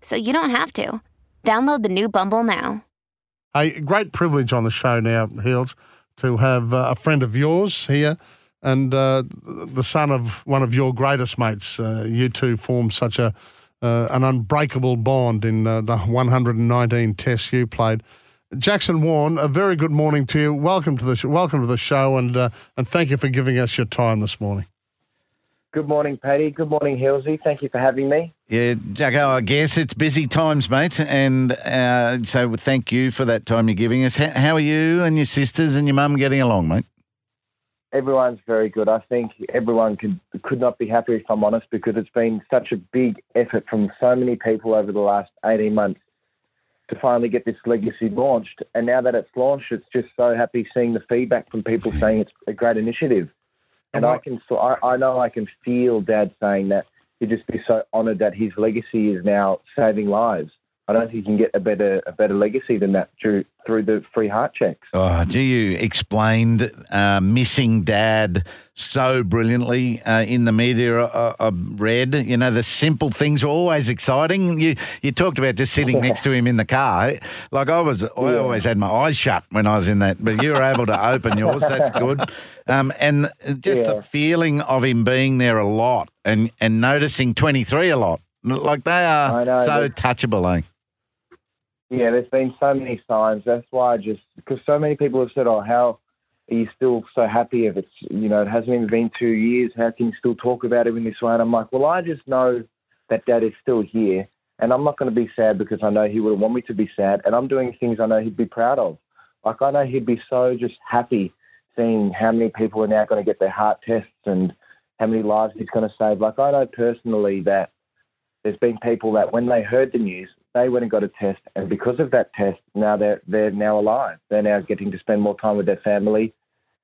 so you don't have to. Download the new Bumble now. A great privilege on the show now, Heels, to have uh, a friend of yours here and uh, the son of one of your greatest mates. Uh, you two formed such a uh, an unbreakable bond in uh, the 119 tests you played. Jackson Warne, a very good morning to you. Welcome to the sh- welcome to the show, and uh, and thank you for giving us your time this morning. Good morning, Paddy. Good morning, Hilsey. Thank you for having me. Yeah, Jacko, I guess it's busy times, mate. And uh, so thank you for that time you're giving us. How, how are you and your sisters and your mum getting along, mate? Everyone's very good. I think everyone could could not be happier, if I'm honest, because it's been such a big effort from so many people over the last 18 months to finally get this legacy launched. And now that it's launched, it's just so happy seeing the feedback from people saying it's a great initiative. And I can, so I, I know I can feel Dad saying that he'd just be so honoured that his legacy is now saving lives. I don't think you can get a better a better legacy than that through through the free heart checks. Oh, do you explained uh, missing dad so brilliantly uh, in the media? I, I read, you know, the simple things were always exciting. You you talked about just sitting next to him in the car. Like I was, I always had my eyes shut when I was in that, but you were able to open yours. That's good. Um, and just Yeah. the feeling of him being there a lot and and noticing twenty three a lot. Like they are know, so touchable, eh? Yeah, there's been so many signs. That's why I just because so many people have said, "Oh, how are you still so happy if it's you know it hasn't even been two years? How can you still talk about it in this way?" And I'm like, well, I just know that Dad is still here, and I'm not going to be sad because I know he would want me to be sad, and I'm doing things I know he'd be proud of. Like I know he'd be so just happy seeing how many people are now going to get their heart tests and how many lives he's going to save. Like I know personally that there's been people that when they heard the news, they went and got a test, and because of that test, now they're they're now alive. They're now getting to spend more time with their family,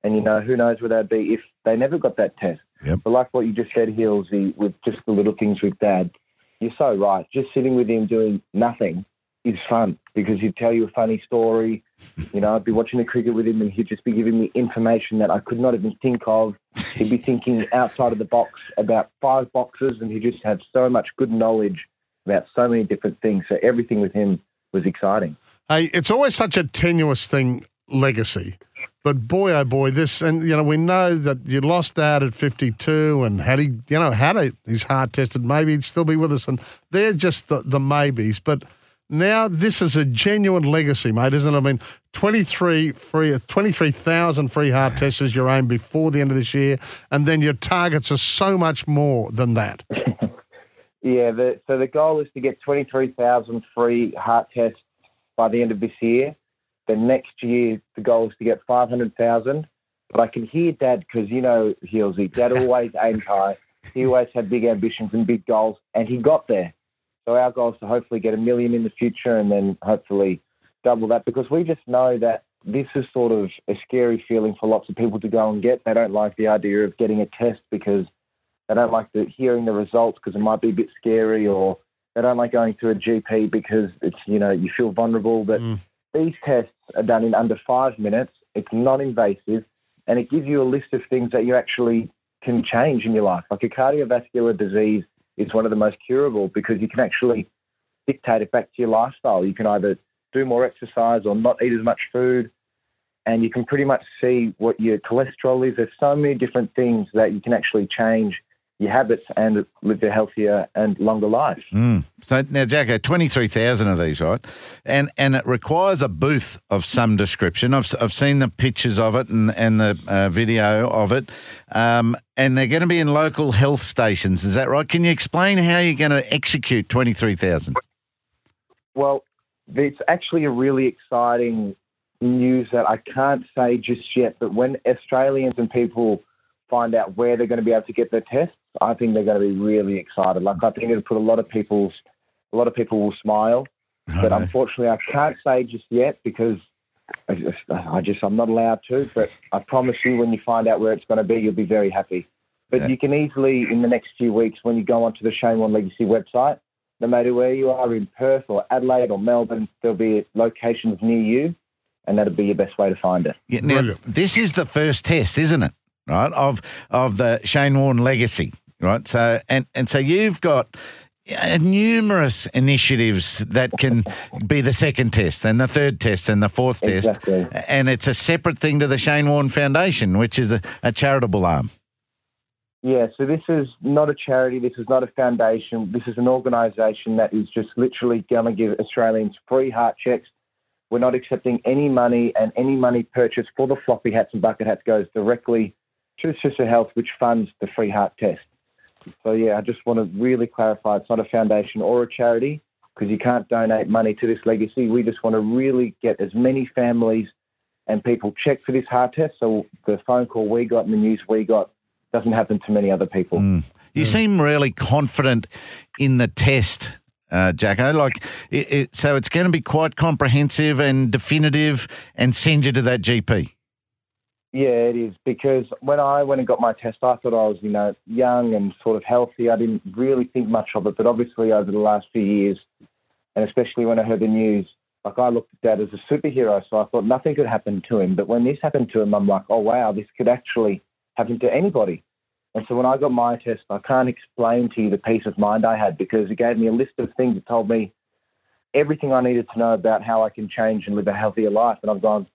and you know who knows where they'd be if they never got that test. Yep. But like what you just said, Hilsey, with just the little things with Dad, you're so right. Just sitting with him doing nothing is fun because he'd tell you a funny story. You know, I'd be watching the cricket with him, and he'd just be giving me information that I could not even think of. He'd be thinking outside of the box about five boxes, and he just had so much good knowledge about so many different things. So everything with him was exciting. Hey, it's always such a tenuous thing, legacy. But boy, oh boy, this, and you know, we know that you lost dad at 52 and had he, you know, had a, his heart tested, maybe he'd still be with us. And they're just the, the maybes. But now this is a genuine legacy, mate, isn't it? I mean, 23 free, 23,000 free heart tests is your aim before the end of this year. And then your targets are so much more than that. Yeah, the, so the goal is to get 23,000 free heart tests by the end of this year. Then next year, the goal is to get 500,000. But I can hear Dad because, you know, Healsy, Dad always aimed high. He always had big ambitions and big goals, and he got there. So our goal is to hopefully get a million in the future and then hopefully double that because we just know that this is sort of a scary feeling for lots of people to go and get. They don't like the idea of getting a test because they don't like the, hearing the results because it might be a bit scary, or they don't like going to a GP because it's you know you feel vulnerable. But mm. these tests are done in under five minutes. It's non-invasive, and it gives you a list of things that you actually can change in your life. Like a cardiovascular disease is one of the most curable because you can actually dictate it back to your lifestyle. You can either do more exercise or not eat as much food and you can pretty much see what your cholesterol is. There's so many different things that you can actually change your habits and live a healthier and longer life. Mm. So now, Jacko, twenty three thousand of these, right? And and it requires a booth of some description. I've I've seen the pictures of it and and the uh, video of it, um, and they're going to be in local health stations. Is that right? Can you explain how you're going to execute twenty three thousand? Well, it's actually a really exciting news that I can't say just yet. But when Australians and people find out where they're going to be able to get their tests, I think they're going to be really excited. Like I think it'll put a lot of people's a lot of people will smile. But unfortunately, I can't say just yet because I just, I just I'm not allowed to. But I promise you, when you find out where it's going to be, you'll be very happy. But Yeah. you can easily, in the next few weeks, when you go onto the Shane Warne Legacy website, no matter where you are in Perth or Adelaide or Melbourne, there'll be locations near you, and that'll be your best way to find it. Yeah, now, this is the first test, isn't it? Right of of the Shane Warne legacy, right? So and and so you've got uh, numerous initiatives that can be the second test and the third test and the fourth Exactly. test, and it's a separate thing to the Shane Warne Foundation, which is a, a charitable arm. Yeah, so this is not a charity, this is not a foundation, this is an organisation that is just literally going to give Australians free heart checks. We're not accepting any money, and any money purchased for the floppy hats and bucket hats goes directly to SiSU Health, which funds the free heart test. So, yeah, I just want to really clarify it's not a foundation or a charity because you can't donate money to this legacy. We just want to really get as many families and people checked for this heart test. So, the phone call we got and the news we got doesn't happen to many other people. You seem really confident in the test, uh, Jacko. Like, it, it, so it's going to be quite comprehensive and definitive, and send you to that GP. Yeah, it is because when I went and got my test, I thought I was, you know, young and sort of healthy. I didn't really think much of it, but obviously over the last few years, and especially when I heard the news, like I looked at Dad as a superhero, so I thought nothing could happen to him. But when this happened to him, I'm like, oh wow, this could actually happen to anybody. And so when I got my test, I can't explain to you the peace of mind I had because it gave me a list of things that told me everything I needed to know about how I can change and live a healthier life. And I've gone,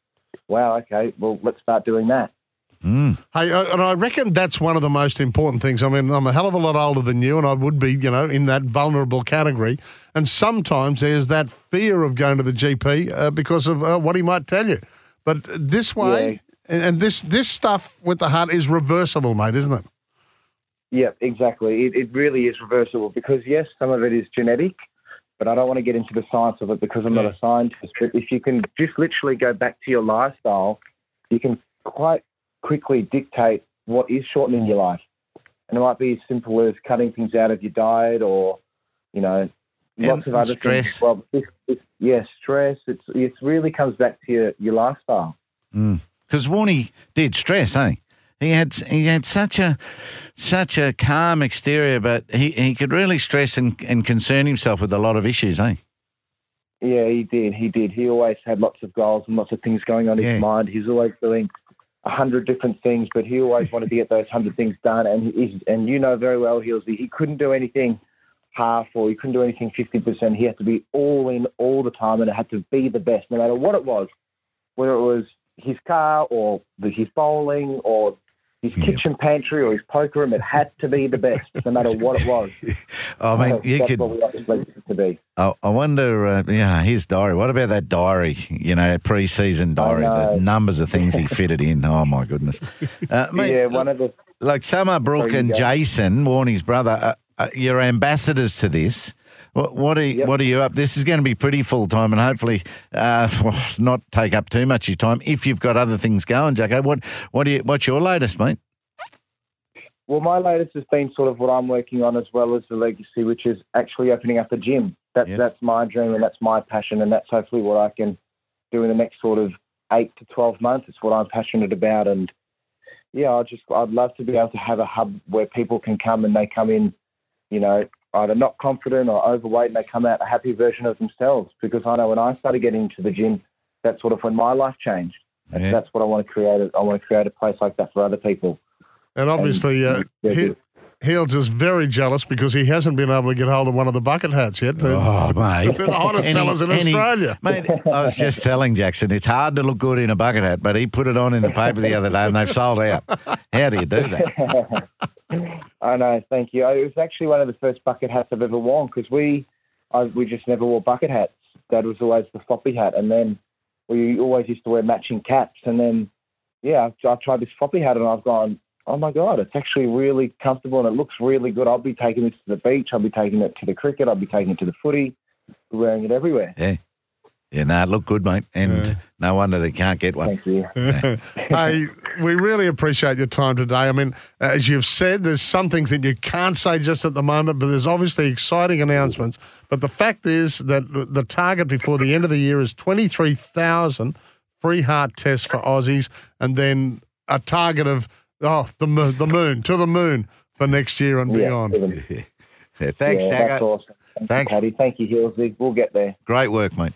wow, okay, well, let's start doing that. Hey, uh, and I reckon that's one of the most important things. I mean, I'm a hell of a lot older than you, and I would be, you know, in that vulnerable category. And sometimes there's that fear of going to the GP uh, because of uh, what he might tell you. But this way, and, and this this stuff with the heart is reversible, mate, isn't it? Yeah, exactly. It, it really is reversible because, yes, some of it is genetic, but I don't want to get into the science of it because I'm not a scientist. But if you can just literally go back to your lifestyle, you can quite quickly dictate what is shortening your life. And it might be as simple as cutting things out of your diet or, you know, lots of other stress. things. Well, this, this, yeah, stress. It's, it really comes back to your, your lifestyle. Because Warney did stress, eh? He had he had such a such a calm exterior, but he, he could really stress and, and concern himself with a lot of issues, eh? Yeah, he did. He did. He always had lots of goals and lots of things going on in Yeah. his mind. He's always doing a hundred different things, but he always wanted to get those hundred things done. And he, and you know very well, Healsy, he couldn't do anything half or he couldn't do anything fifty percent. He had to be all in all the time, and it had to be the best, no matter what it was, whether it was his car or the, his bowling or his kitchen pantry or his poker room. It had to be the best, no matter what it was. I mean, you That's could. what we want this legacy to be. I, I wonder, uh, yeah, his diary. What about that diary? You know, a pre-season diary. The numbers of things he fitted in. Oh my goodness. Uh, mate, yeah, one of the like Summer, Brooke, and go. Jason, Warney's brother, uh, uh, you're ambassadors to this. What, what are you, Yep. what are you up? This is going to be pretty full time, and hopefully, uh, well, not take up too much of your time. If you've got other things going, Jacko, what what you? What's your latest, mate? Well, my latest has been sort of what I'm working on as well as the legacy, which is actually opening up a gym. That's Yes. that's my dream and that's my passion, and that's hopefully what I can do in the next sort of eight to twelve months. It's what I'm passionate about, and yeah, I just I'd love to be able to have a hub where people can come and they come in, you know, either not confident or overweight, and they come out a happy version of themselves. Because I know when I started getting into the gym, that's sort of when my life changed. And Yeah. that's what I want to create. I want to create a place like that for other people. And obviously, uh, yeah, he. Heels is very jealous because he hasn't been able to get hold of one of the bucket hats yet. The, Oh, mate. the hottest Any- sellers in any- Australia. Mate, I was just telling Jackson, it's hard to look good in a bucket hat, but he put it on in the paper the other day and they've sold out. How do you do that? I know, thank you. It was actually one of the first bucket hats I've ever worn because we, I, we just never wore bucket hats. Dad was always the floppy hat, and then we always used to wear matching caps. And then, yeah, I, I tried this floppy hat, and I've gone, oh my god, it's actually really comfortable and it looks really good. I'll be taking this to the beach. I'll be taking it to the cricket. I'll be taking it to the footy. Wearing it everywhere. Yeah. Yeah, no, it looked good, mate. And no wonder they can't get one. Thank you. hey, we really appreciate your time today. I mean, as you've said, there's some things that you can't say just at the moment, but there's obviously exciting announcements. But the fact is that the target before the end of the year is 23,000 free heart tests for Aussies, and then a target of oh the moon, the moon to the moon for next year and Yeah, beyond. even- Yeah, thanks, yeah, Sacco. that's awesome. Thank Thanks. you, Paddy. Thank you, Hillsy. We'll get there. Great work, mate.